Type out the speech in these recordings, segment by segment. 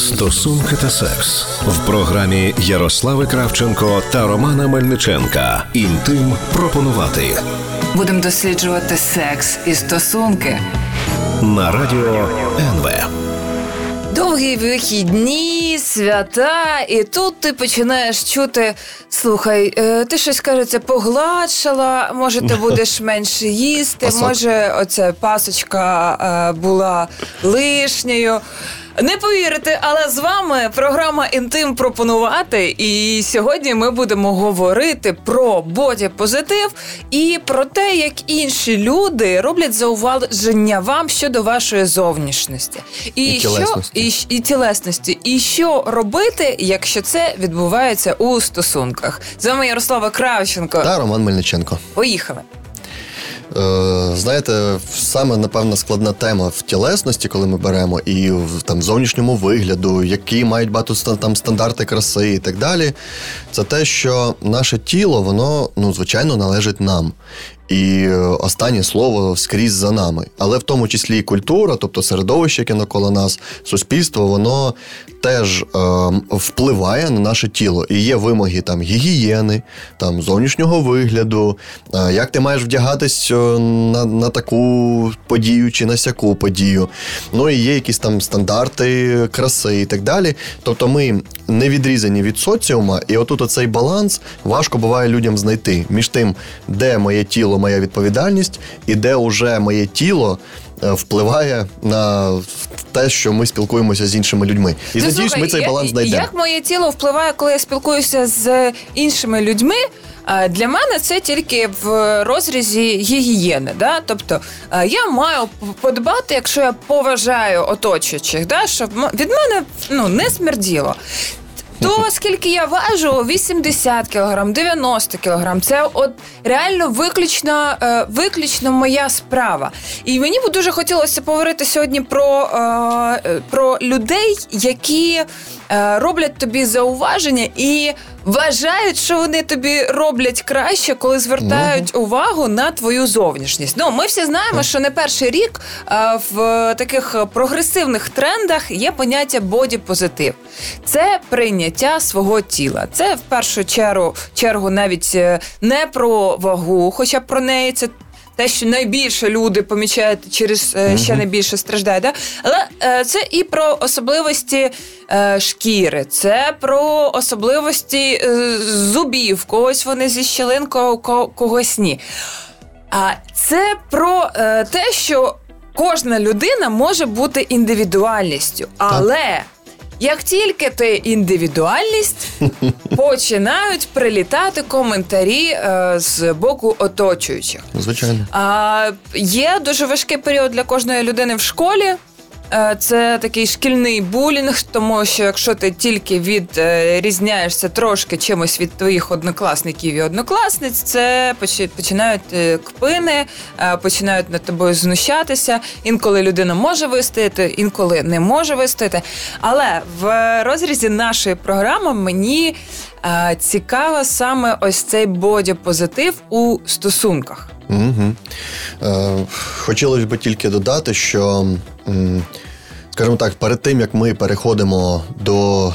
Стосунки та секс в програмі Ярослави Кравченко та Романа Мельниченка. Інтим пропонувати Будемо досліджувати секс і стосунки. на радіо НВ. Довгі вихідні, свята, і тут ти починаєш чути: слухай, е, ти щось кажеться, погладшала, може, ти будеш менше їсти, Пасок. може, оця пасочка е, була лишньою. Не повірите, але з вами програма Інтим пропонувати. І сьогодні ми будемо говорити про боді-позитив і про те, як інші люди роблять зауваження вам щодо вашої зовнішності. І що, тілесності. і, і тілесності. І що робити, якщо це відбувається у стосунках? З вами Ярослава Кравченко. Та Роман Мельниченко. Поїхали. Е, знаєте, саме напевно складна тема в тілесності, коли ми беремо, і в там зовнішньому вигляду, які мають багато там стандарти краси і так далі. Це те, що наше тіло, воно ну звичайно належить нам. І е, останнє слово скрізь за нами. Але в тому числі і культура, тобто середовище, яке навколо нас, суспільство, воно теж е, впливає на наше тіло. І є вимоги там гігієни, там зовнішнього вигляду, е, як ти маєш вдягатись е, на, на таку подію чи на сяку подію. Ну і є якісь там стандарти краси і так далі. Тобто ми не відрізані від соціума, і отут оцей баланс важко буває людям знайти між тим, де моє тіло, моя відповідальність, і де уже моє тіло. е, Впливає на те, що ми спілкуємося з іншими людьми, і Ну, надіюсь, ми цей я- баланс знайдемо. Як моє тіло впливає, коли я спілкуюся з іншими людьми? Для мене це тільки в розрізі гігієни. Да? Тобто я маю подбати, якщо я поважаю оточуючих, да? щоб від мене ну, не смерділо. То скільки я важу, 80 кілограм, 90 кілограм. це от реально виключно, е, виключно моя справа. І мені б дуже хотілося поговорити сьогодні про, е, е, про людей, які роблять тобі зауваження і вважають, що вони тобі роблять краще, коли звертають увагу на твою зовнішність. Ну, ми всі знаємо, що не перший рік е, в таких прогресивних трендах є поняття боді-позитив. Це прийняття свого тіла. Це в першу чергу, чергу навіть е, не про вагу, хоча про неї це. Те, що найбільше люди помічають через е, ще найбільше страждають, да? але е, це і про особливості е, шкіри, це про особливості зубів, когось вони зі щілинкою, когось ні. А це про те, що кожна людина може бути індивідуальністю, але. Як тільки ти індивідуальність, починають прилітати коментарі е, з боку оточуючих. Звичайно. А, є дуже важкий період для кожної людини в школі. Е, Це такий шкільний булінг, тому що якщо ти тільки відрізняєшся трошки чимось від твоїх однокласників і однокласниць, це починають е, кпини, е, починають над тобою знущатися. Інколи людина може вистояти, інколи не може вистояти. Але в розрізі нашої програми мені е, цікаво саме ось цей боді-позитив у стосунках. Угу. Е, хотілося б тільки додати, що, скажімо так, перед тим як ми переходимо до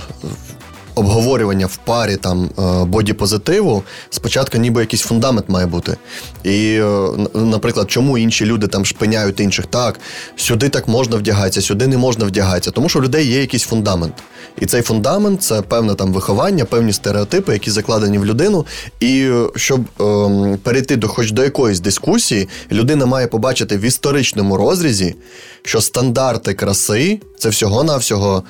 обговорювання в парі там е, боді-позитиву, спочатку ніби якийсь фундамент має бути. І, е, наприклад, чому інші люди там шпиняють інших так, сюди так можна вдягатися, сюди не можна вдягатися, тому що у людей є якийсь фундамент. І цей фундамент це певне там виховання, певні стереотипи, які закладені в людину. І е, щоб ем, перейти до хоч до якоїсь дискусії, людина має побачити в історичному розрізі, що стандарти краси це всього-навсього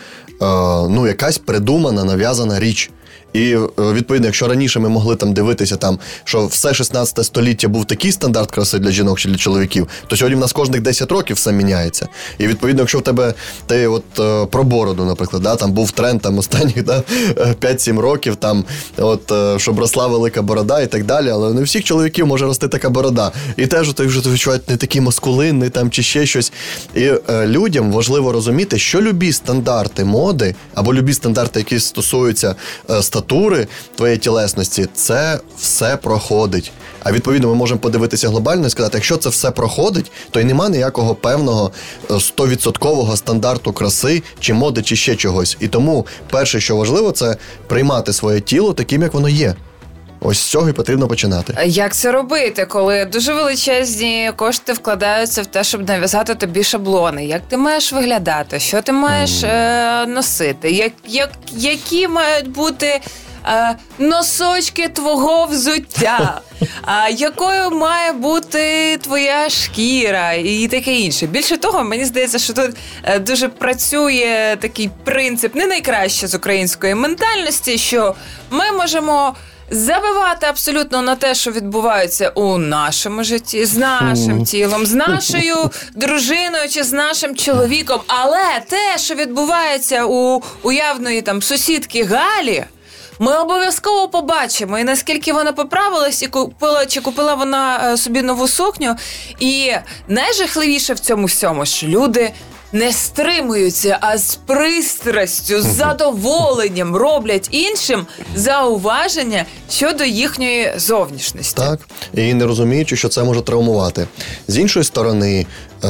ну, якась придумана, нав'язана річ. І е, відповідно, якщо раніше ми могли там дивитися, там що все 16 століття був такий стандарт краси для жінок чи для чоловіків, то сьогодні в нас кожних 10 років все міняється. І відповідно, якщо в тебе ти от е, про бороду, наприклад, да, там був тренд там останніх да, е, 5-7 років, там от е, щоб росла велика борода і так далі. Але не всіх чоловіків може рости така борода. І теж ти вже відчувають не такий маскулинний там чи ще щось. І е, людям важливо розуміти, що любі стандарти моди або любі стандарти, які стосуються е, статусу статури, твоєї тілесності, це все проходить. А відповідно, ми можемо подивитися глобально і сказати, якщо це все проходить, то й нема ніякого певного е, стовідсоткового стандарту краси чи моди, чи ще чогось. І тому перше, що важливо, це приймати своє тіло таким, як воно є. Ось з цього і потрібно починати. Як це робити, коли дуже величезні кошти вкладаються в те, щоб нав'язати тобі шаблони? Як ти маєш виглядати? Що ти маєш е, носити? Як, як, які мають бути е, носочки твого взуття? А якою має бути твоя шкіра і таке інше? Більше того, мені здається, що тут е, дуже працює такий принцип не найкраще з української ментальності, що ми можемо. Забивати абсолютно на те, що відбувається у нашому житті, з нашим тілом, з нашою дружиною чи з нашим чоловіком. Але те, що відбувається у уявної там сусідки Галі. Ми обов'язково побачимо, і наскільки вона поправилась, і купила чи купила вона е, собі нову сукню. І найжахливіше в цьому всьому, що люди не стримуються, а з пристрастю, з задоволенням роблять іншим зауваження щодо їхньої зовнішності. Так, і не розуміючи, що це може травмувати. З іншої сторони,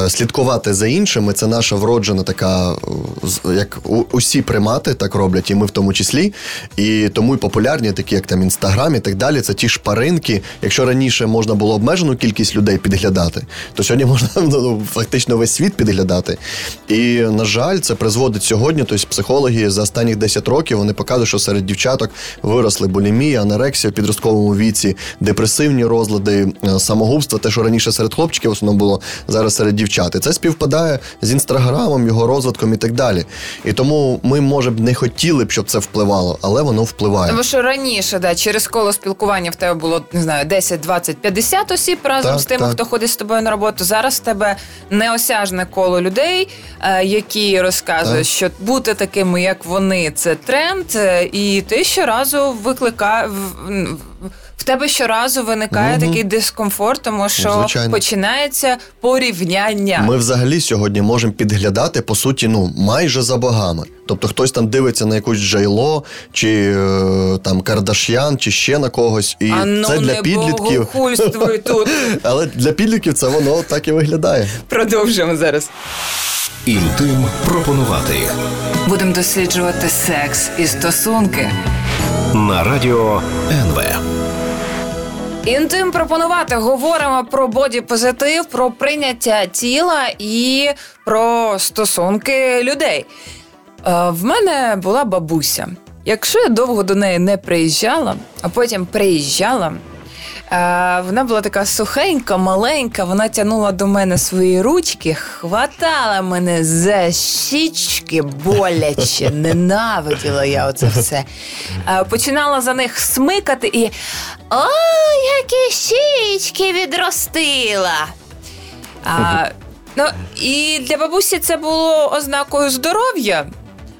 слідкувати за іншими це наша вроджена така, е, як усі примати так роблять, і ми в тому числі. І тому й популярні, такі як там інстаграм і так далі. Це ті шпаринки. Якщо раніше можна було обмежену кількість людей підглядати, то сьогодні можна ну, фактично весь світ підглядати. І на жаль, це призводить сьогодні. Тобто психологи за останніх 10 років вони показують, що серед дівчаток виросли булімія, анорексія в підростковому віці, депресивні розлади, е, самогубство, те, що раніше серед хлопчиків в основному було зараз серед дівчат. І це співпадає з інстаграмом, його розвитком і так далі. І тому ми, може б, не хотіли б, щоб це впливало, але воно впливає. Тому що раніше, да, через коло спілкування в тебе було не знаю 10, 20, 50 осіб разом Так, з тими, так. хто ходить з тобою на роботу. Зараз в тебе неосяжне коло людей, е, які розказують, Так. що бути такими, як вони, це тренд, е, і ти щоразу викликає тебе щоразу виникає такий дискомфорт, тому що Звичайно. починається порівняння. Ми взагалі сьогодні можемо підглядати по суті, ну майже за богами. Тобто хтось там дивиться на якусь Джейло, чи е, там Кардашян, чи ще на когось, і а ну це для не підлітків. тут. Але для підлітків це воно так і виглядає. Продовжуємо зараз. Інтим пропонувати Будемо досліджувати секс і стосунки. на радіо НВ. Інтим пропонувати говоримо про боді-позитив, про прийняття тіла і про стосунки людей. Е, В мене була бабуся. Якщо я довго до неї не приїжджала, а потім приїжджала, вона була така сухенька, маленька, вона тягнула до мене свої ручки, хватала мене за щічки боляче, ненавиділа я оце все. Е, Починала за них смикати і Ой, які щічки відростила. А, ну, і для бабусі це було ознакою здоров'я.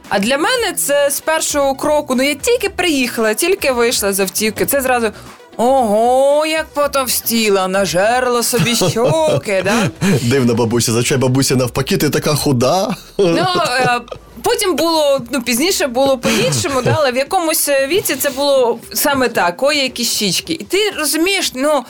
А для мене це з першого кроку. Ну я тільки приїхала, тільки вийшла з автівки. Це зразу. Ого, як потовстіла, нажерла собі щоки, да? Дивна бабуся, зачай бабуся навпаки, ти така худа. Ну, е, потім було, ну, пізніше було по-іншому, да, але в якомусь віці це було саме так, ой, які щічки. І ти розумієш, ну.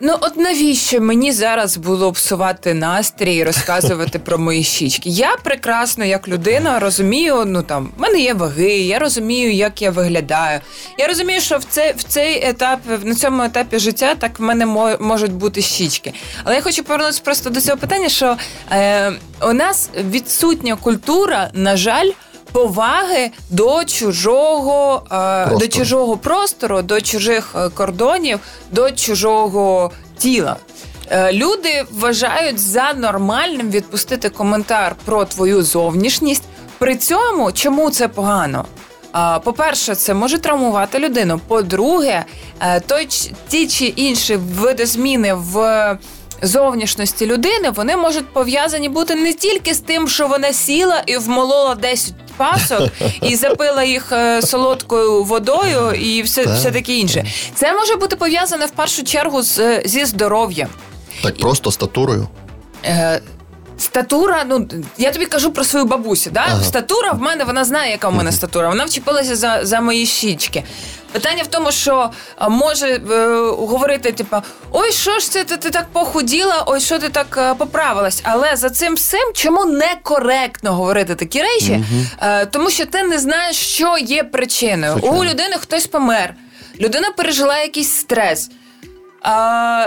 Ну, от навіщо мені зараз було псувати настрій і розказувати про мої щічки? Я прекрасно, як людина, розумію, ну там в мене є ваги, я розумію, як я виглядаю. Я розумію, що в цей, в цей етап, на цьому етапі життя так в мене можуть бути щічки. Але я хочу повернутися просто до цього питання, що е, у нас відсутня культура, на жаль. Поваги до чужого, е, до чужого простору, до чужих е, кордонів, до чужого тіла. Е, Люди вважають за нормальним відпустити коментар про твою зовнішність. При цьому чому це погано? По-перше, це може травмувати людину. По-друге, той ті чи інші видозміни в зовнішності людини вони можуть пов'язані бути не тільки з тим, що вона сіла і вмолола 10 пасок і запила їх е, солодкою водою, і все, все таке інше. Це може бути пов'язане в першу чергу з, зі здоров'ям. Так просто статурою. Статура, ну я тобі кажу про свою бабусю. Да? Ага. Статура в мене вона знає, яка в мене статура. Вона вчепилася за за мої щічки. Питання в тому, що може е, говорити, типу, ой, що ж це ти, ти так похуділа, ой, що ти так е, поправилась. Але за цим всім чому некоректно говорити такі речі? Угу. Е, тому що ти не знаєш, що є причиною. Звичайно. У людини хтось помер, людина пережила якийсь стрес. А,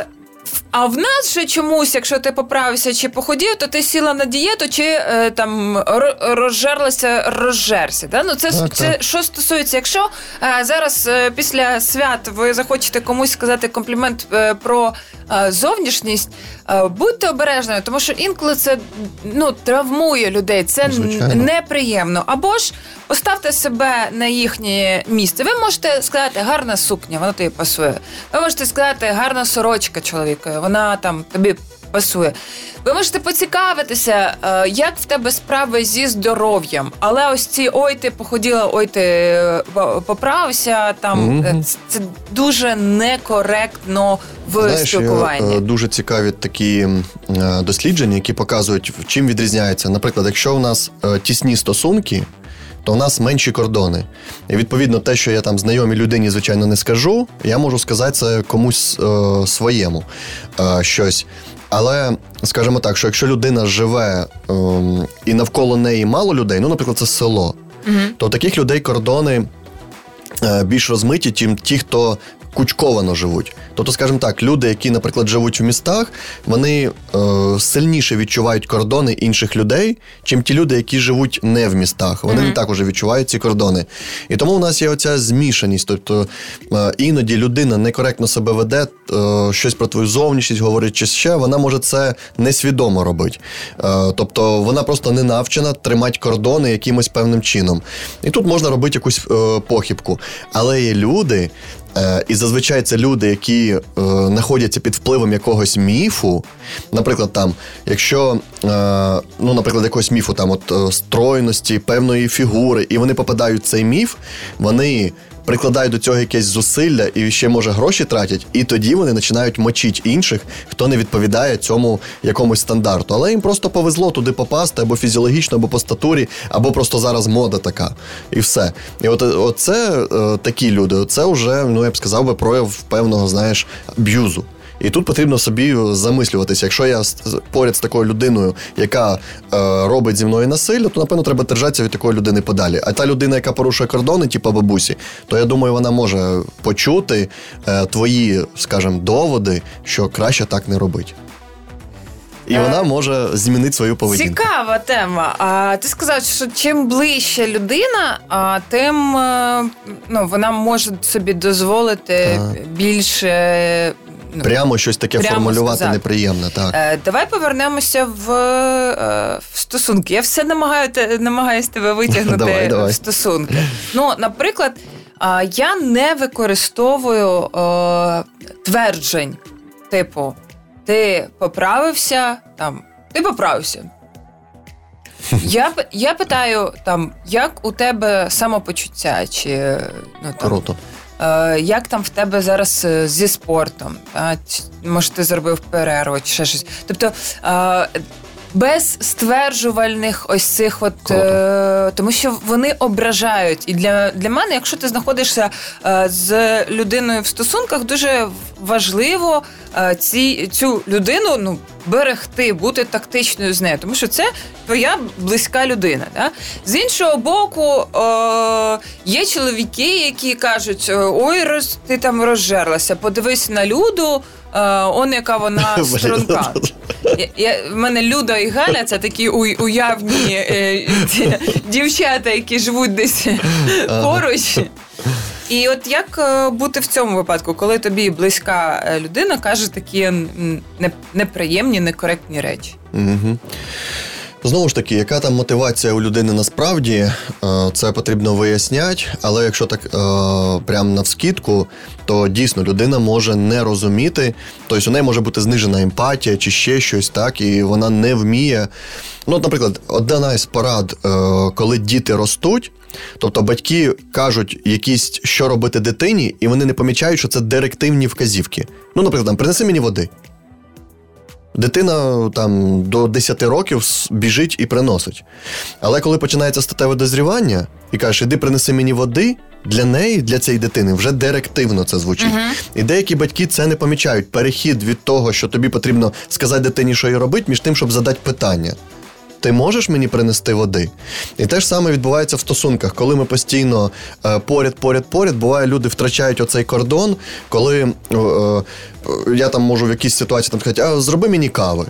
а в нас же чомусь, якщо ти поправився чи походів, то ти сіла на дієту, чи е, там розжерлася, розжерся. Да? Ну це так, це так. що стосується, якщо е, зараз е, після свят ви захочете комусь сказати комплімент е, про е, зовнішність, е, будьте обережними, тому що інколи це ну травмує людей, це Звичайно. неприємно. Або ж поставте себе на їхнє місце. Ви можете сказати гарна сукня, вона тобі пасує. Ви можете сказати гарна сорочка чоловіка, вона там тобі пасує. Ви можете поцікавитися, е, як в тебе справи зі здоров'ям, але ось ці ой, ти походіла, ой, ти е, поправився. Там mm-hmm. це дуже некоректно в Знаєш, спілкуванні. Дуже цікаві такі дослідження, які показують, чим відрізняється. Наприклад, якщо у нас тісні стосунки то в нас менші кордони. І відповідно, те, що я там знайомій людині, звичайно, не скажу, я можу сказати це комусь е, своєму е, щось. Але скажімо так, що якщо людина живе е, і навколо неї мало людей, ну, наприклад, це село, угу. то таких людей кордони. Е, більш розмиті, тим ті, хто кучковано живуть. Тобто, скажімо так, люди, які, наприклад, живуть в містах, вони е, сильніше відчувають кордони інших людей, чим ті люди, які живуть не в містах. Вони mm-hmm. не також відчувають ці кордони. І тому у нас є оця змішаність. Тобто е, іноді людина некоректно себе веде, е, щось про твою зовнішність говорить чи ще, вона може це несвідомо робити. Е, тобто вона просто не навчена тримати кордони якимось певним чином. І тут можна робити якусь е, похибку. Але є люди. Е, і зазвичай це люди, які е, знаходяться під впливом якогось міфу. Наприклад, там, якщо, е, ну, наприклад, якогось міфу там от стройності, певної фігури, і вони попадають в цей міф, вони прикладають до цього якесь зусилля і ще може гроші тратять, і тоді вони починають мочити інших, хто не відповідає цьому якомусь стандарту. Але їм просто повезло туди попасти або фізіологічно, або по статурі, або просто зараз мода така. І все. І от оце е, такі люди, це вже, ну я б сказав би, прояв певного, знаєш, б'юзу. І тут потрібно собі замислюватися. Якщо я поряд з такою людиною, яка е, робить зі мною насилля, то напевно треба держатися від такої людини подалі. А та людина, яка порушує кордони, типу бабусі, то я думаю, вона може почути е, твої, скажімо, доводи, що краще так не робити. І вона е, може змінити свою поведінку. Цікава тема. А ти сказав, що чим ближче людина, а тим е, ну, вона може собі дозволити а. більше прямо щось таке прямо формулювати сказати. неприємне. Так Е, давай повернемося в е, в стосунки. Я все намагаю, намагаюся тебе витягнути давай, давай. в стосунки. Ну, наприклад, е, я не використовую е, тверджень, типу, ти поправився там, ти поправився. Я я питаю, там, як у тебе самопочуття? чи ну, там, Круто. Е, як там в тебе зараз е, зі спортом? Може, ти зробив перерву чи ще щось? Тобто е, без стверджувальних ось цих, от е, тому що вони ображають. І для для мене, якщо ти знаходишся е, з людиною в стосунках, дуже важливо е, ці, цю людину ну берегти, бути тактичною з нею, тому що це твоя близька людина. Да? З іншого боку, е, є чоловіки, які кажуть: ой, роз, ти там розжерлася, подивись на люду. Е, он яка вона струнка. Я, я, В мене Люда і Галя це такі уявні е, дівчата, які живуть десь поруч. І от як е, бути в цьому випадку, коли тобі близька е, людина каже такі неприємні, некоректні речі? Угу. Знову ж таки, яка там мотивація у людини насправді, е, це потрібно виясняти, але якщо так прямо навскідку, то дійсно людина може не розуміти, тобто у неї може бути знижена емпатія чи ще щось, так, і вона не вміє. Ну, наприклад, одна із порад, коли діти ростуть. Тобто батьки кажуть якісь, що робити дитині, і вони не помічають, що це директивні вказівки. Ну, наприклад, там, принеси мені води. Дитина там до 10 років біжить і приносить. Але коли починається статеве дозрівання і кажеш, іди принеси мені води, для неї, для цієї дитини, вже директивно це звучить. І деякі батьки це не помічають. Перехід від того, що тобі потрібно сказати дитині, що їй робити, між тим, щоб задати питання. Ти можеш мені принести води? І те ж саме відбувається в стосунках, коли ми постійно е, поряд, поряд, поряд, буває, люди втрачають оцей кордон, коли е, е, я там можу в якійсь ситуації там сказати, а зроби мені кави.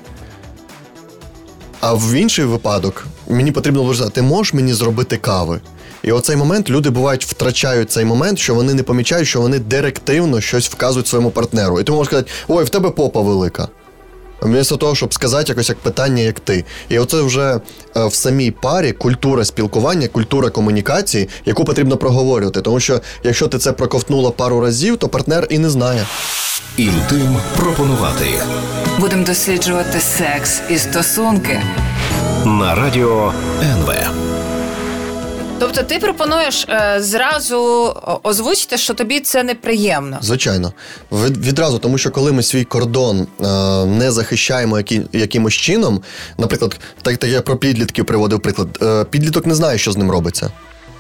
А в інший випадок мені потрібно лише ти можеш мені зробити кави? І оцей момент люди бувають втрачають цей момент, що вони не помічають, що вони директивно щось вказують своєму партнеру. І ти можеш сказати, ой, в тебе попа велика. Вмісто того, щоб сказати якось як питання, як ти. І оце вже е, в самій парі культура спілкування, культура комунікації, яку потрібно проговорювати. Тому що якщо ти це проковтнула пару разів, то партнер і не знає. Інтим пропонувати Будемо досліджувати секс і стосунки. на радіо НВ. Тобто ти пропонуєш е, зразу озвучити, що тобі це неприємно. Звичайно, Від- відразу, тому що коли ми свій кордон е, не захищаємо які, якимось чином, наприклад, так, так я про підлітків приводив приклад, е, підліток не знає, що з ним робиться.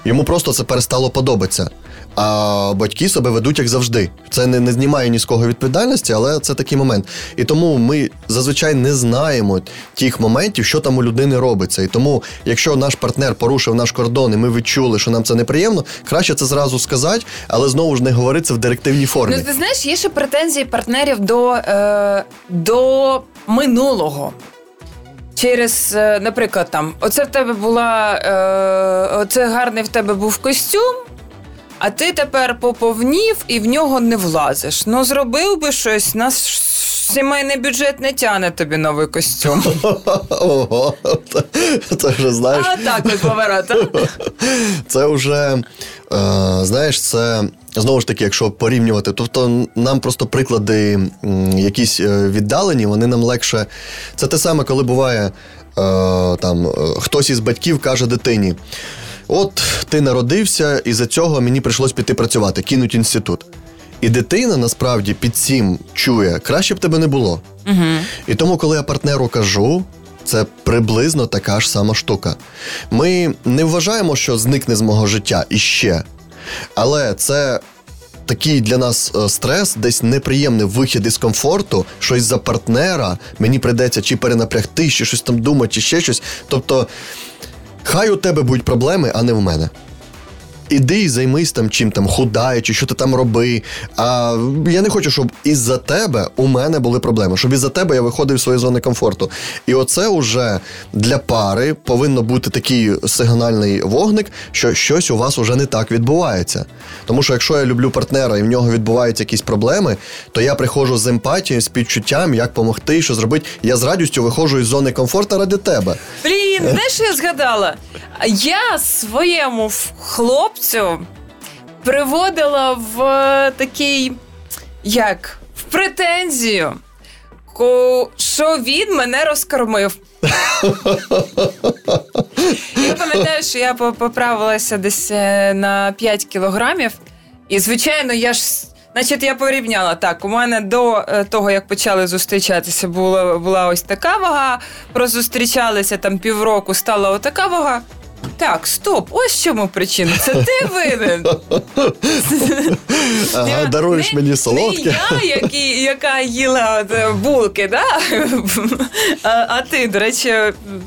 Йому просто це перестало подобатися. А батьки себе ведуть як завжди. Це не, не знімає ні з кого відповідальності, але це такий момент. І тому ми зазвичай не знаємо тих моментів, що там у людини робиться. І тому, якщо наш партнер порушив наш кордон, і ми відчули, що нам це неприємно, краще це зразу сказати, але знову ж не говорити це в директивній формі. Ну, ти знаєш, є ще претензії партнерів до, е, до минулого. Через, е, наприклад, там, оце в тебе була, е, оце гарний в тебе був костюм, а ти тепер поповнів і в нього не влазиш. Ну, зробив би щось, наш сімейний бюджет не тяне тобі новий костюм. Ого, це- вже знаєш. А так ось поворота. Це вже, е, знаєш, це знову ж таки, якщо порівнювати, тобто нам просто приклади якісь е, віддалені, вони нам легше. Це те саме, коли буває е, там хтось із батьків каже дитині: от ти народився, і за цього мені прийшлось піти працювати, кинуть інститут. І дитина насправді під цим чує, краще б тебе не було. Угу. І тому, коли я партнеру кажу, це приблизно така ж сама штука. Ми не вважаємо, що зникне з мого життя іще. Але це такий для нас е, стрес, десь неприємний вихід із комфорту, що із-за партнера мені прийдеться чи перенапрягти, чи щось там думати, чи ще щось. Тобто, хай у тебе будуть проблеми, а не в мене. Іди і займись там чим там, худай, чи що ти там роби. А я не хочу, щоб із-за тебе у мене були проблеми, щоб із-за тебе я виходив з своєї зони комфорту. І оце уже для пари повинно бути такий сигнальний вогник, що щось у вас уже не так відбувається. Тому що якщо я люблю партнера і в нього відбуваються якісь проблеми, то я приходжу з емпатією, з підчуттям, як допомогти, що зробити. Я з радістю виходжу із зони комфорту ради тебе. Блін, знаєш, що я згадала? Я своєму хлопцю приводила в е, такий, як, в претензію, що він мене розкормив. Я пам'ятаю, що я поправилася десь е, на 5 кілограмів, і, звичайно, я ж. Значить, я порівняла так. У мене до е, того, як почали зустрічатися, була, була ось така вага. Прозустрічалися там півроку, стала отака вага. Так, стоп, ось чому причина. Це ти винен. Ага, даруєш мені солодке. Не я, які, яка їла е, булки, да? а, а ти, до речі,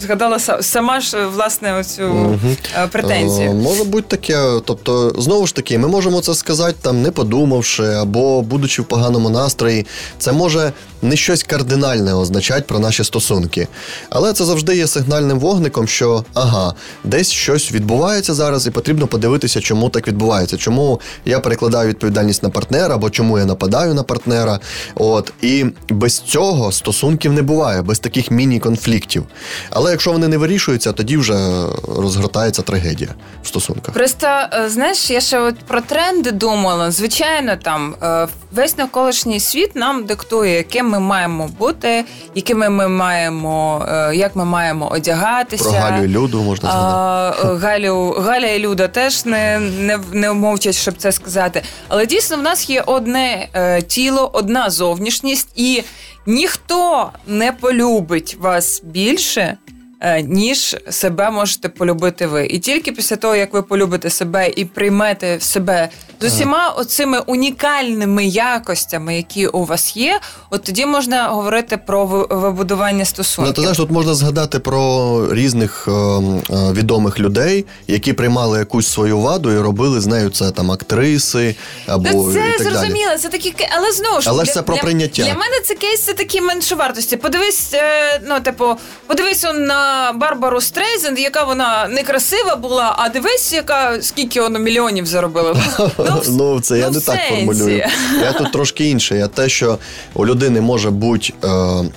згадала сама ж власне оцю е, Е, претензію. Може бути таке. Тобто, знову ж таки, ми можемо це сказати там не подумавши, або будучи в поганому настрої. Це може не щось кардинальне означати про наші стосунки. Але це завжди є сигнальним вогником, що ага, десь щось відбувається зараз, і потрібно подивитися, чому так відбувається, чому я перекладаю відповідальність на партнера, або чому я нападаю на партнера. От і без цього стосунків не буває, без таких міні-конфліктів. Але якщо вони не вирішуються, тоді вже розгортається трагедія в стосунках. Просто е, знаєш, я ще от про тренди думала. Звичайно, там е, весь навколишній світ нам диктує, яким ми маємо бути, якими ми маємо, е, як ми маємо одягатися. Про Галю Люду можна згадати. А, Галю, Галя і Люда теж не, не, не мовчать, щоб це сказати. Але дійсно в нас є одне е, тіло, одна зовнішність, і ніхто не полюбить вас більше. Е, Ніж себе можете полюбити ви, і тільки після того, як ви полюбите себе і приймете себе з усіма оцими унікальними якостями, які у вас є, от тоді можна говорити про ви- вибудування Ну, стосунків. ти знаєш, тут можна згадати про різних е, е, відомих людей, які приймали якусь свою ваду і робили з нею це там актриси або Та це і так далі. зрозуміло, це такі але знову ж Але для, це про для- прийняття. Для мене це кейс це такі меншовартості. Подивись, е, ну типу, подивись он на Барбару Стрейзенд, яка вона некрасива була, а дивись, яка скільки вона мільйонів заробила. в- Ну, це я ну, не в так формулюю. Я тут трошки інше. Я те, що у людини може бути е,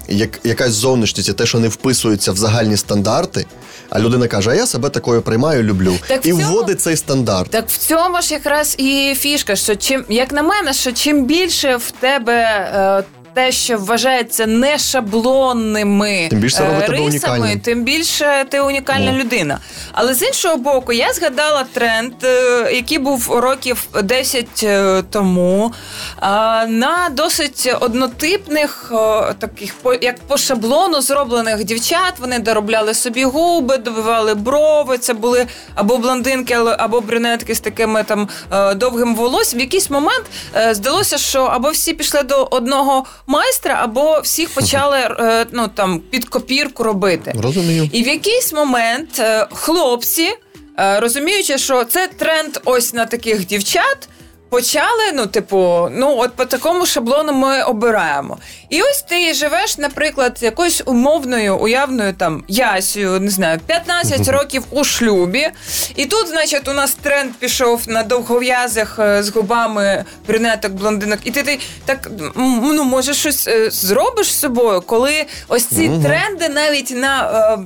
як, якась зовнішність, і те, що не вписується в загальні стандарти, а людина каже, а я себе такою приймаю, люблю. Так і цьому- вводить цей стандарт. Так в цьому ж якраз і фішка, що чим, як на мене, що чим більше в тебе. Е, те, що вважається не шаблонними Тим більше е, рисами, тим більше ти унікальна Ну. людина. Але з іншого боку, я згадала тренд, е, який був років 10 е, тому, е, на досить однотипних, таких по- як по шаблону зроблених дівчат. Вони доробляли собі губи, добивали брови. Це були або блондинки, або брюнетки з такими там довгим волоссям. В якийсь момент здалося, що або всі пішли до одного майстра, або всіх почали е, ну там під копірку робити. Розумію. І в якийсь момент е, хлопці, е, розуміючи, що це тренд ось на таких дівчат. Почали, ну, типу, ну от по такому шаблону ми обираємо. І ось ти живеш, наприклад, якоюсь умовною, уявною там ясію, не знаю, 15 років у шлюбі. І тут, значить, у нас тренд пішов на довгов'язих е, з губами брюнеток, блондинок. І ти, ти так ну, може, щось е, зробиш з собою, коли ось ці тренди навіть на.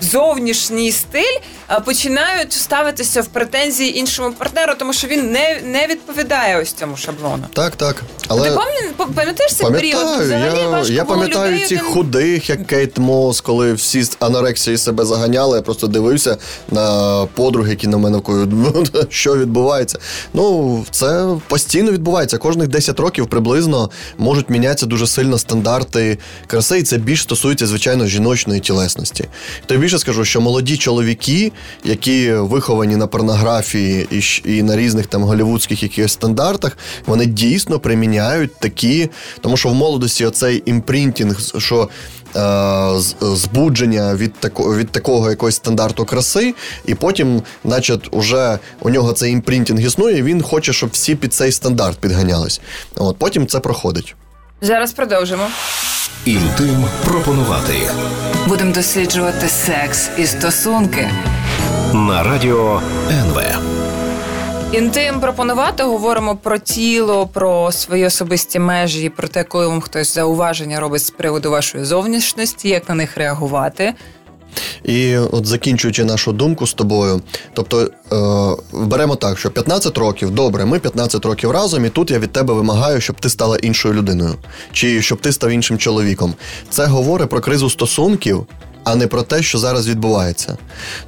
Зовнішній стиль починають ставитися в претензії іншому партнеру, тому що він не, не відповідає ось цьому шаблону. Так, так. Ти Але пам'ятаєш, пам'ятаєш цей період? пам'ятаю, Взагалі я, важко я пам'ятаю людей цих один- худих, як Кейт Мос, коли всі з анорексії себе заганяли. Я просто дивився на подруги, які на мене вкою, що відбувається. Ну, це постійно відбувається. Кожних 10 років приблизно можуть мінятися дуже сильно стандарти краси, і це більш стосується, звичайно, жіночної тілесності. То я більше скажу, що молоді чоловіки, які виховані на порнографії і, і на різних там голівудських якихось стандартах, вони дійсно приміняють такі, тому що в молодості оцей імпринтінг, що. е, Збудження від тако, від такого якогось стандарту краси, і потім, значить, уже у нього цей імпринтінг існує, і він хоче, щоб всі під цей стандарт підганялись. От потім це проходить. Зараз продовжимо. Інтим пропонувати Будемо досліджувати секс і стосунки. на радіо НВ. Інтим пропонувати говоримо про тіло, про свої особисті межі, про те, коли вам хтось зауваження робить з приводу вашої зовнішності, як на них реагувати. І от закінчуючи нашу думку з тобою, тобто е, беремо так, що 15 років, добре, ми 15 років разом, і тут я від тебе вимагаю, щоб ти стала іншою людиною, чи щоб ти став іншим чоловіком. Це говорить про кризу стосунків, а не про те, що зараз відбувається.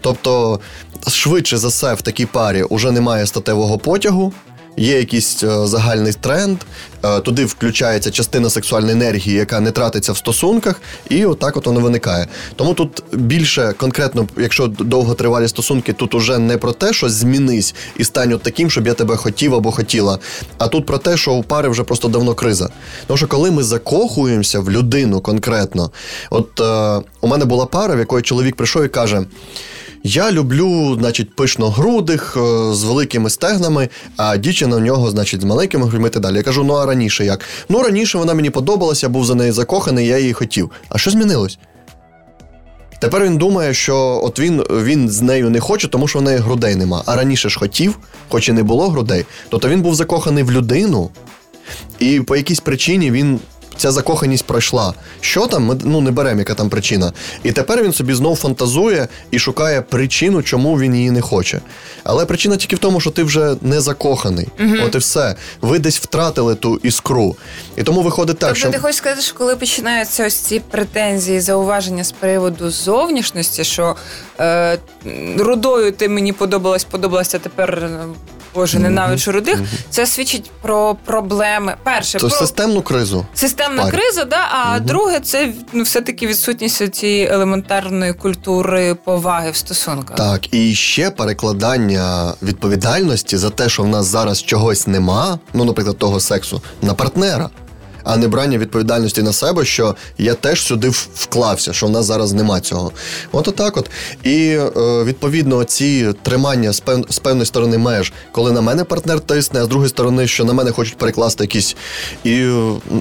Тобто, швидше за все, в такій парі вже немає статевого потягу. Є якийсь е, загальний тренд, е, туди включається частина сексуальної енергії, яка не тратиться в стосунках, і отак от воно виникає. Тому тут більше конкретно, якщо довготривалі стосунки, тут уже не про те, що змінись і стань от таким, щоб я тебе хотів або хотіла. А тут про те, що у пари вже просто давно криза. Тому що коли ми закохуємося в людину конкретно, от е, у мене була пара, в якої чоловік прийшов і каже. Я люблю, значить, пишногрудих е, з великими стегнами, а дівчина у нього, значить, з маленькими грудьми і так далі. Я кажу, ну а раніше як? Ну раніше вона мені подобалася, я був за нею закоханий, я її хотів. А що змінилось? Тепер він думає, що от він, він з нею не хоче, тому що в неї грудей нема. А раніше ж хотів, хоч і не було грудей, тобто він був закоханий в людину, і по якійсь причині він ця закоханість пройшла. Що там? Ми ну не беремо, яка там причина. І тепер він собі знов фантазує і шукає причину, чому він її не хоче. Але причина тільки в тому, що ти вже не закоханий. От і все. Ви десь втратили ту іскру. І тому виходить так, Тобто що ти хочеш сказати, що коли починаються ось ці претензії, зауваження з приводу зовнішності, що е, рудою ти мені подобалась, подобалась, а тепер. е, Боже, ненавиджу рудих. Це свідчить про проблеми. Перше, це про системну кризу. Системна парі. криза, да, а друге, це ну, все-таки відсутність цієї елементарної культури поваги в стосунках. Так, і ще перекладання відповідальності за те, що в нас зараз чогось нема, ну, наприклад, того сексу, на партнера. А не брання відповідальності на себе, що я теж сюди вклався, що в нас зараз нема цього. От отак от. І е, відповідно ці тримання з, пев... з певної сторони меж, коли на мене партнер тисне, а з другої сторони, що на мене хочуть перекласти якісь. І,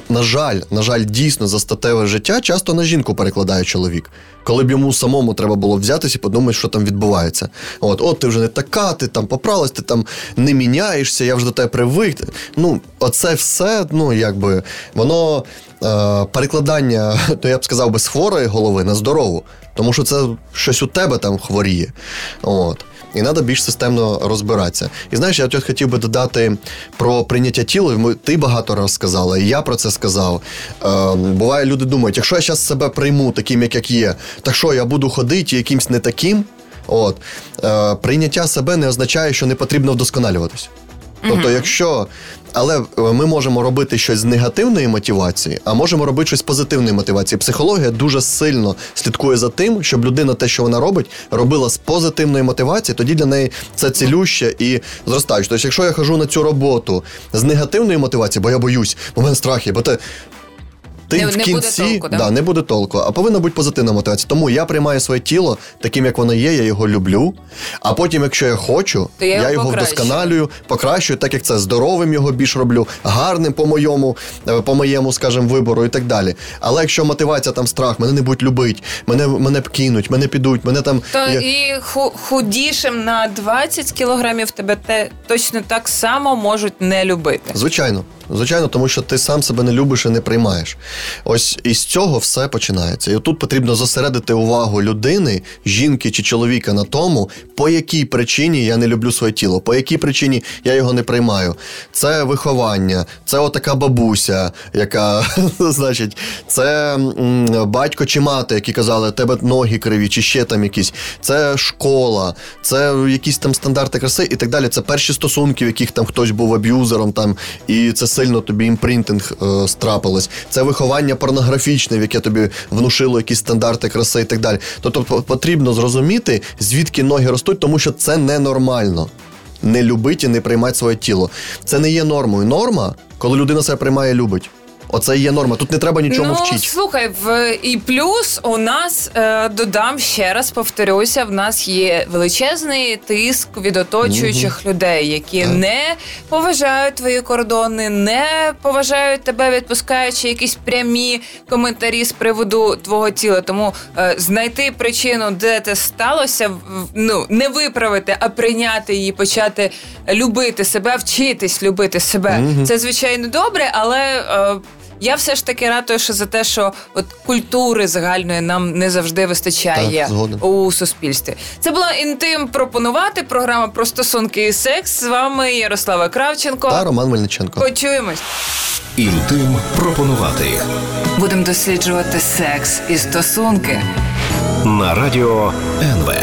на жаль, на жаль, дійсно за статеве життя часто на жінку перекладає чоловік. Коли б йому самому треба було взятися і подумати, що там відбувається. От, от ти вже не така, ти там поправилась, ти там не міняєшся, я вже до тебе привик. Ну, оце все, ну якби воно е, перекладання, то я б сказав би, з хворої голови на здорову. Тому що це щось у тебе там хворіє. От. І треба більш системно розбиратися. І знаєш, я тут хотів би додати про прийняття тіла. Ти багато раз сказала, і я про це сказав. Е, буває, люди думають, якщо я зараз себе прийму таким, як є, так що я буду ходити якимсь не таким. От е, прийняття себе не означає, що не потрібно вдосконалюватись. Тобто, якщо. Але е, ми можемо робити щось з негативної мотивації, а можемо робити щось з позитивної мотивації. Психологія дуже сильно слідкує за тим, щоб людина те, що вона робить, робила з позитивної мотивації, тоді для неї це цілюще і зростаюче. Тобто, якщо я хожу на цю роботу з негативної мотивації, бо я боюсь, бо в мене страхи, бо те. Ти Не- в не буде кінці толку, да? да, не буде толку, а повинна бути позитивна мотивація. Тому я приймаю своє тіло таким, як воно є, я його люблю. А потім, якщо я хочу, То я я, його вдосконалюю, покращую, так як це здоровим його більш роблю, гарним по моєму, е, по моєму, скажімо, вибору і так далі. Але якщо мотивація там страх, мене не будуть любити, мене мене кинуть, мене підуть, мене там То я- і ху- худішим на 20 кілограмів тебе те точно так само можуть не любити. Звичайно, звичайно, тому що ти сам себе не любиш і не приймаєш. Ось із цього все починається. І тут потрібно зосередити увагу людини, жінки чи чоловіка на тому, по якій причині я не люблю своє тіло, по якій причині я його не приймаю. Це виховання, це отака бабуся, яка, значить, це батько чи мати, які казали, тебе ноги криві, чи ще там якісь. Це школа, це якісь там стандарти краси і так далі. Це перші стосунки, в яких там хтось був аб'юзером, там, і це сильно тобі імпринтинг е, страпилось. Це виховання порнографічне, в яке тобі внушило якісь стандарти краси і так далі. Тобто потрібно зрозуміти, звідки ноги ростуть, тому що це ненормально. Не любить і не приймати своє тіло. Це не є нормою. Норма, коли людина себе приймає, любить. Оце і є норма. Тут не треба нічому ну, вчити. слухай, в і плюс у нас е, додам ще раз, повторюся, в нас є величезний тиск від оточуючих людей, які Так. не поважають твої кордони, не поважають тебе, відпускаючи якісь прямі коментарі з приводу твого тіла. Тому е, знайти причину, де це сталося, ну не виправити, а прийняти її, почати любити себе, вчитись любити себе. Це звичайно добре, але. Е, я все ж таки ратую, що за те, що от культури загальної нам не завжди вистачає Так, у суспільстві. Це була інтим пропонувати. Програма про стосунки і секс. З вами Ярослава Кравченко. Та Роман Мельниченко. Почуємось. Інтим пропонувати Будемо досліджувати секс і стосунки. на радіо НВ.